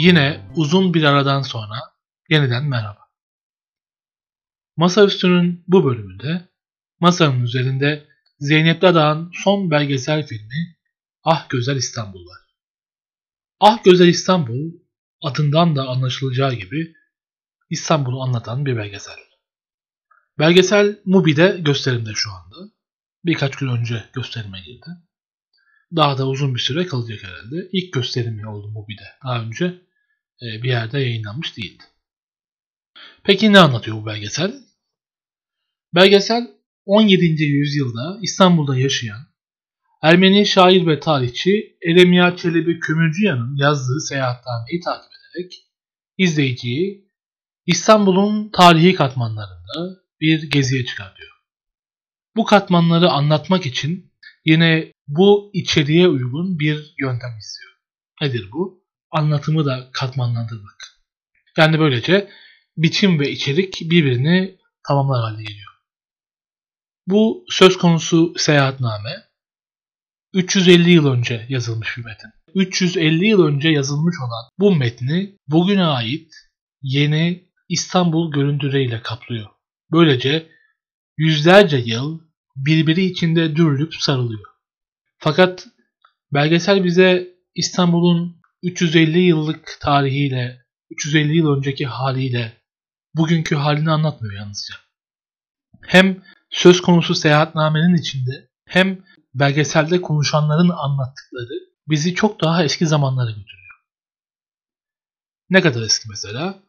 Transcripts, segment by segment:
Yine uzun bir aradan sonra yeniden merhaba. Masaüstü'nün bu bölümünde masanın üzerinde Zeynep Dadağ'ın son belgesel filmi Ah Güzel İstanbul var. Ah Güzel İstanbul adından da anlaşılacağı gibi İstanbul'u anlatan bir belgesel. Belgesel Mubi'de gösterimde şu anda. Birkaç gün önce gösterime girdi. Daha da uzun bir süre kalacak herhalde. İlk gösterimi oldu Mubi'de. Daha önce bir yerde yayınlanmış değildi. Peki ne anlatıyor bu belgesel? Belgesel 17. yüzyılda İstanbul'da yaşayan Ermeni şair ve tarihçi Eremya Çelebi Kömürcüyan'ın yazdığı seyahatnameyi takip ederek izleyiciyi İstanbul'un tarihi katmanlarında bir geziye çıkartıyor. Bu katmanları anlatmak için yine bu içeriğe uygun bir yöntem istiyor. Nedir bu? Anlatımı da katmanlandırmak. Yani böylece biçim ve içerik birbirini tamamlar hale geliyor. Bu söz konusu seyahatname 350 yıl önce yazılmış bir metin. 350 yıl önce yazılmış olan bu metni bugüne ait yeni İstanbul görüntüleriyle kaplıyor. Böylece yüzlerce yıl birbiri içinde dürülüp sarılıyor. Fakat belgesel bize İstanbul'un 350 yıllık tarihiyle, 350 yıl önceki haliyle bugünkü halini anlatmıyor yalnızca. Hem söz konusu seyahatnamenin içinde hem belgeselde konuşanların anlattıkları bizi çok daha eski zamanlara götürüyor. Ne kadar eski mesela?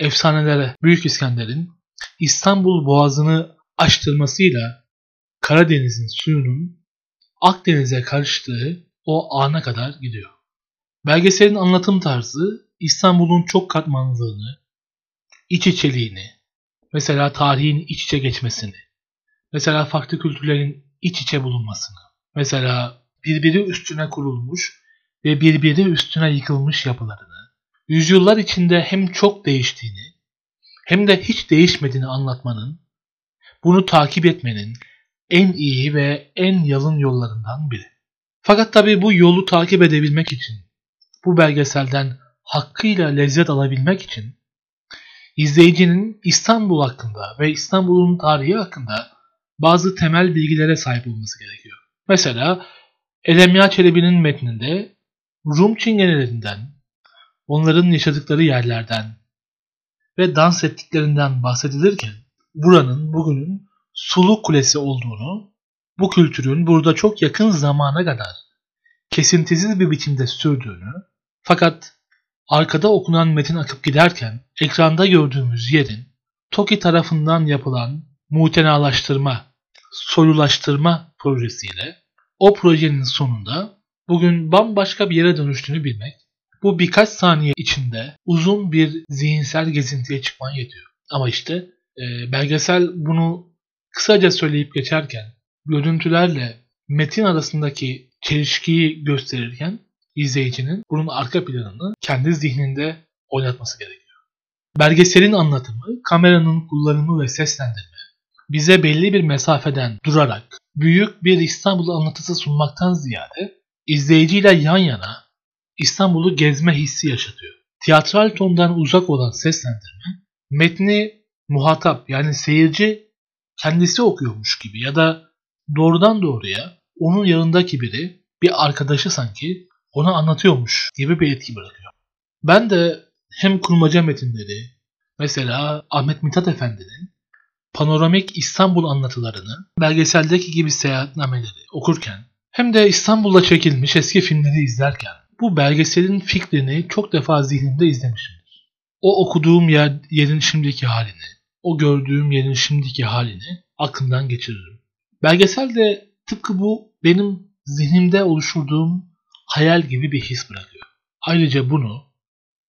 Efsanelere Büyük İskender'in İstanbul Boğazı'nı açtırmasıyla Karadeniz'in suyunun Akdeniz'e karıştığı o ana kadar gidiyor. Belgeselin anlatım tarzı İstanbul'un çok katmanlılığını, iç içeliğini, mesela tarihin iç içe geçmesini, mesela farklı kültürlerin iç içe bulunmasını, mesela birbiri üstüne kurulmuş ve birbiri üstüne yıkılmış yapılarını, yüzyıllar içinde hem çok değiştiğini hem de hiç değişmediğini anlatmanın, bunu takip etmenin en iyi ve en yalın yollarından biri. Fakat tabi bu yolu takip edebilmek için, bu belgeselden hakkıyla lezzet alabilmek için izleyicinin İstanbul hakkında ve İstanbul'un tarihi hakkında bazı temel bilgilere sahip olması gerekiyor. Mesela Elemya Çelebi'nin metninde Rum çingenelerinden, onların yaşadıkları yerlerden ve dans ettiklerinden bahsedilirken buranın bugünün Sulu Kulesi olduğunu, bu kültürün burada çok yakın zamana kadar kesintisiz bir biçimde sürdüğünü fakat arkada okunan metin akıp giderken ekranda gördüğümüz yerin TOKİ tarafından yapılan mutenalaştırma, soyulaştırma projesiyle o projenin sonunda bugün bambaşka bir yere dönüştüğünü bilmek, bu birkaç saniye içinde uzun bir zihinsel gezintiye çıkman yetiyor. Ama işte e, belgesel bunu kısaca söyleyip geçerken görüntülerle metin arasındaki çelişkiyi gösterirken izleyicinin bunun arka planını kendi zihninde oynatması gerekiyor. Belgeselin anlatımı, kameranın kullanımı ve seslendirme bize belli bir mesafeden durarak büyük bir İstanbul anlatısı sunmaktan ziyade izleyiciyle yan yana İstanbul'u gezme hissi yaşatıyor. Tiyatral tondan uzak olan seslendirme metni muhatap yani seyirci kendisi okuyormuş gibi ya da doğrudan doğruya onun yanındaki biri bir arkadaşı sanki ona anlatıyormuş gibi bir etki bırakıyor. Ben de hem kurmaca metinleri mesela Ahmet Mithat Efendi'nin panoramik İstanbul anlatılarını belgeseldeki gibi seyahatnameleri okurken hem de İstanbul'da çekilmiş eski filmleri izlerken bu belgeselin fikrini çok defa zihnimde izlemişimdir. O okuduğum yer, yerin şimdiki halini, o gördüğüm yerin şimdiki halini aklımdan geçiririm. Belgesel de tıpkı bu benim zihnimde oluşturduğum hayal gibi bir his bırakıyor. Ayrıca bunu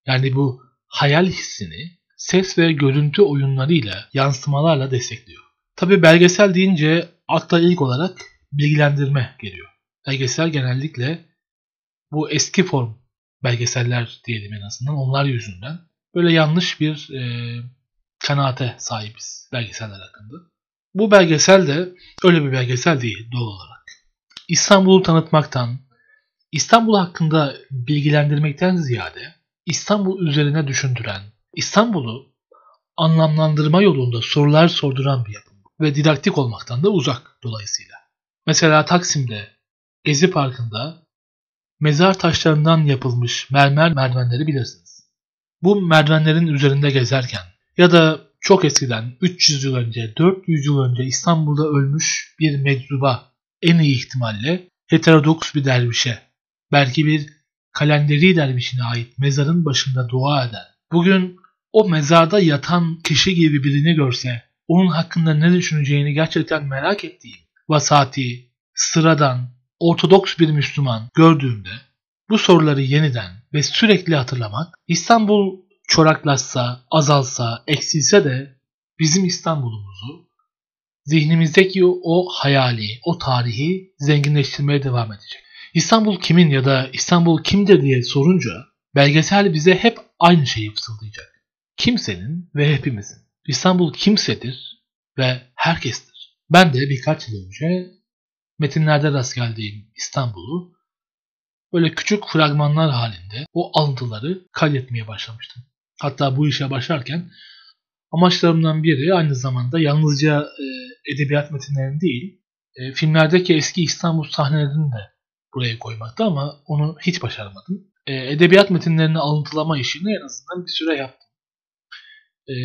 yani bu hayal hissini ses ve görüntü oyunlarıyla, yansımalarla destekliyor. Tabi belgesel deyince akla ilk olarak bilgilendirme geliyor. Belgesel genellikle bu eski form belgeseller diyelim en azından onlar yüzünden böyle yanlış bir e, kanaate sahibiz belgeseller hakkında. Bu belgesel de öyle bir belgesel değil doğal olarak. İstanbul'u tanıtmaktan, İstanbul hakkında bilgilendirmekten ziyade İstanbul üzerine düşündüren, İstanbul'u anlamlandırma yolunda sorular sorduran bir yapım ve didaktik olmaktan da uzak dolayısıyla. Mesela Taksim'de, Gezi Parkı'nda mezar taşlarından yapılmış mermer merdivenleri bilirsiniz. Bu merdivenlerin üzerinde gezerken ya da çok eskiden 300 yıl önce, 400 yıl önce İstanbul'da ölmüş bir meczuba en iyi ihtimalle heterodoks bir dervişe, belki bir kalenderi dervişine ait mezarın başında dua eden, bugün o mezarda yatan kişi gibi birini görse, onun hakkında ne düşüneceğini gerçekten merak ettiğim, vasati, sıradan, ortodoks bir Müslüman gördüğümde bu soruları yeniden ve sürekli hatırlamak, İstanbul çoraklaşsa, azalsa, eksilse de bizim İstanbul'umuzu zihnimizdeki o hayali, o tarihi zenginleştirmeye devam edecek. İstanbul kimin ya da İstanbul kimdir diye sorunca belgesel bize hep aynı şeyi fısıldayacak. Kimsenin ve hepimizin. İstanbul kimsedir ve herkestir. Ben de birkaç yıl önce metinlerde rast geldiğim İstanbul'u böyle küçük fragmanlar halinde o alıntıları kaydetmeye başlamıştım. Hatta bu işe başlarken amaçlarımdan biri aynı zamanda yalnızca e, edebiyat metinlerini değil, e, filmlerdeki eski İstanbul sahnelerini de buraya koymakta ama onu hiç başaramadım. E, edebiyat metinlerini alıntılama işini en azından bir süre yaptım. E,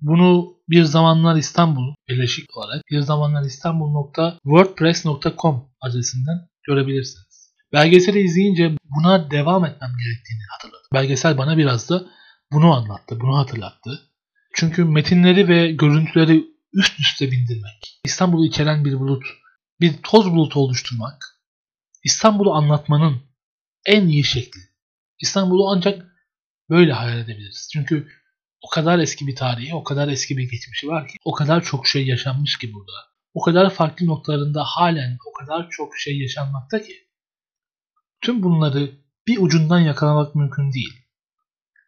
bunu bir zamanlar İstanbul birleşik olarak bir zamanlar İstanbul.wordpress.com adresinden görebilirsiniz. Belgeseli izleyince buna devam etmem gerektiğini hatırladım. Belgesel bana biraz da bunu anlattı, bunu hatırlattı. Çünkü metinleri ve görüntüleri üst üste bindirmek, İstanbul'u içeren bir bulut, bir toz bulutu oluşturmak, İstanbul'u anlatmanın en iyi şekli. İstanbul'u ancak böyle hayal edebiliriz. Çünkü o kadar eski bir tarihi, o kadar eski bir geçmişi var ki, o kadar çok şey yaşanmış ki burada. O kadar farklı noktalarında halen o kadar çok şey yaşanmakta ki. Tüm bunları bir ucundan yakalamak mümkün değil.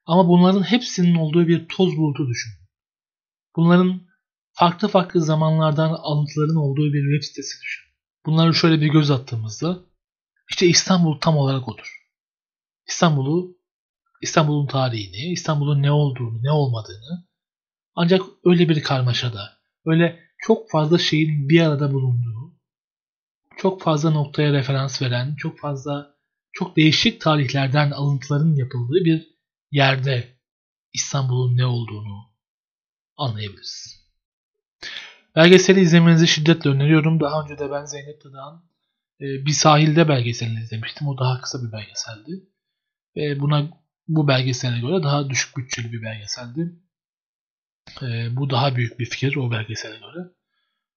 Ama bunların hepsinin olduğu bir toz bulutu düşün. Bunların farklı farklı zamanlardan alıntıların olduğu bir web sitesi düşün. Bunları şöyle bir göz attığımızda işte İstanbul tam olarak odur. İstanbul'u, İstanbul'un tarihini, İstanbul'un ne olduğunu, ne olmadığını ancak öyle bir karmaşada, öyle çok fazla şeyin bir arada bulunduğu, çok fazla noktaya referans veren, çok fazla, çok değişik tarihlerden alıntıların yapıldığı bir yerde İstanbul'un ne olduğunu anlayabiliriz. Belgeseli izlemenizi şiddetle öneriyorum. Daha önce de ben Zeynep Tıdağ'ın bir sahilde belgeselini izlemiştim. O daha kısa bir belgeseldi. Ve buna bu belgesele göre daha düşük bütçeli bir belgeseldi. E, bu daha büyük bir fikir o belgesele göre.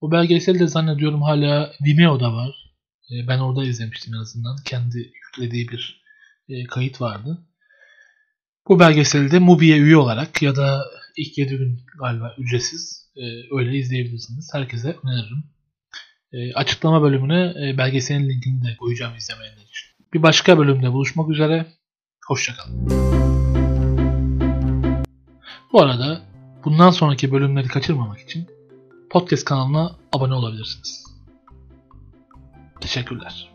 O belgesel de zannediyorum hala Vimeo'da var. E, ben orada izlemiştim en azından. Kendi yüklediği bir kayıt vardı. Bu belgeseli de Mubi'ye üye olarak ya da ilk 7 gün galiba ücretsiz öyle izleyebilirsiniz. Herkese öneririm. E, açıklama bölümüne belgeselin linkini de koyacağım izlemeyenler için. Bir başka bölümde buluşmak üzere. Hoşçakalın. Bu arada bundan sonraki bölümleri kaçırmamak için podcast kanalına abone olabilirsiniz. Teşekkürler.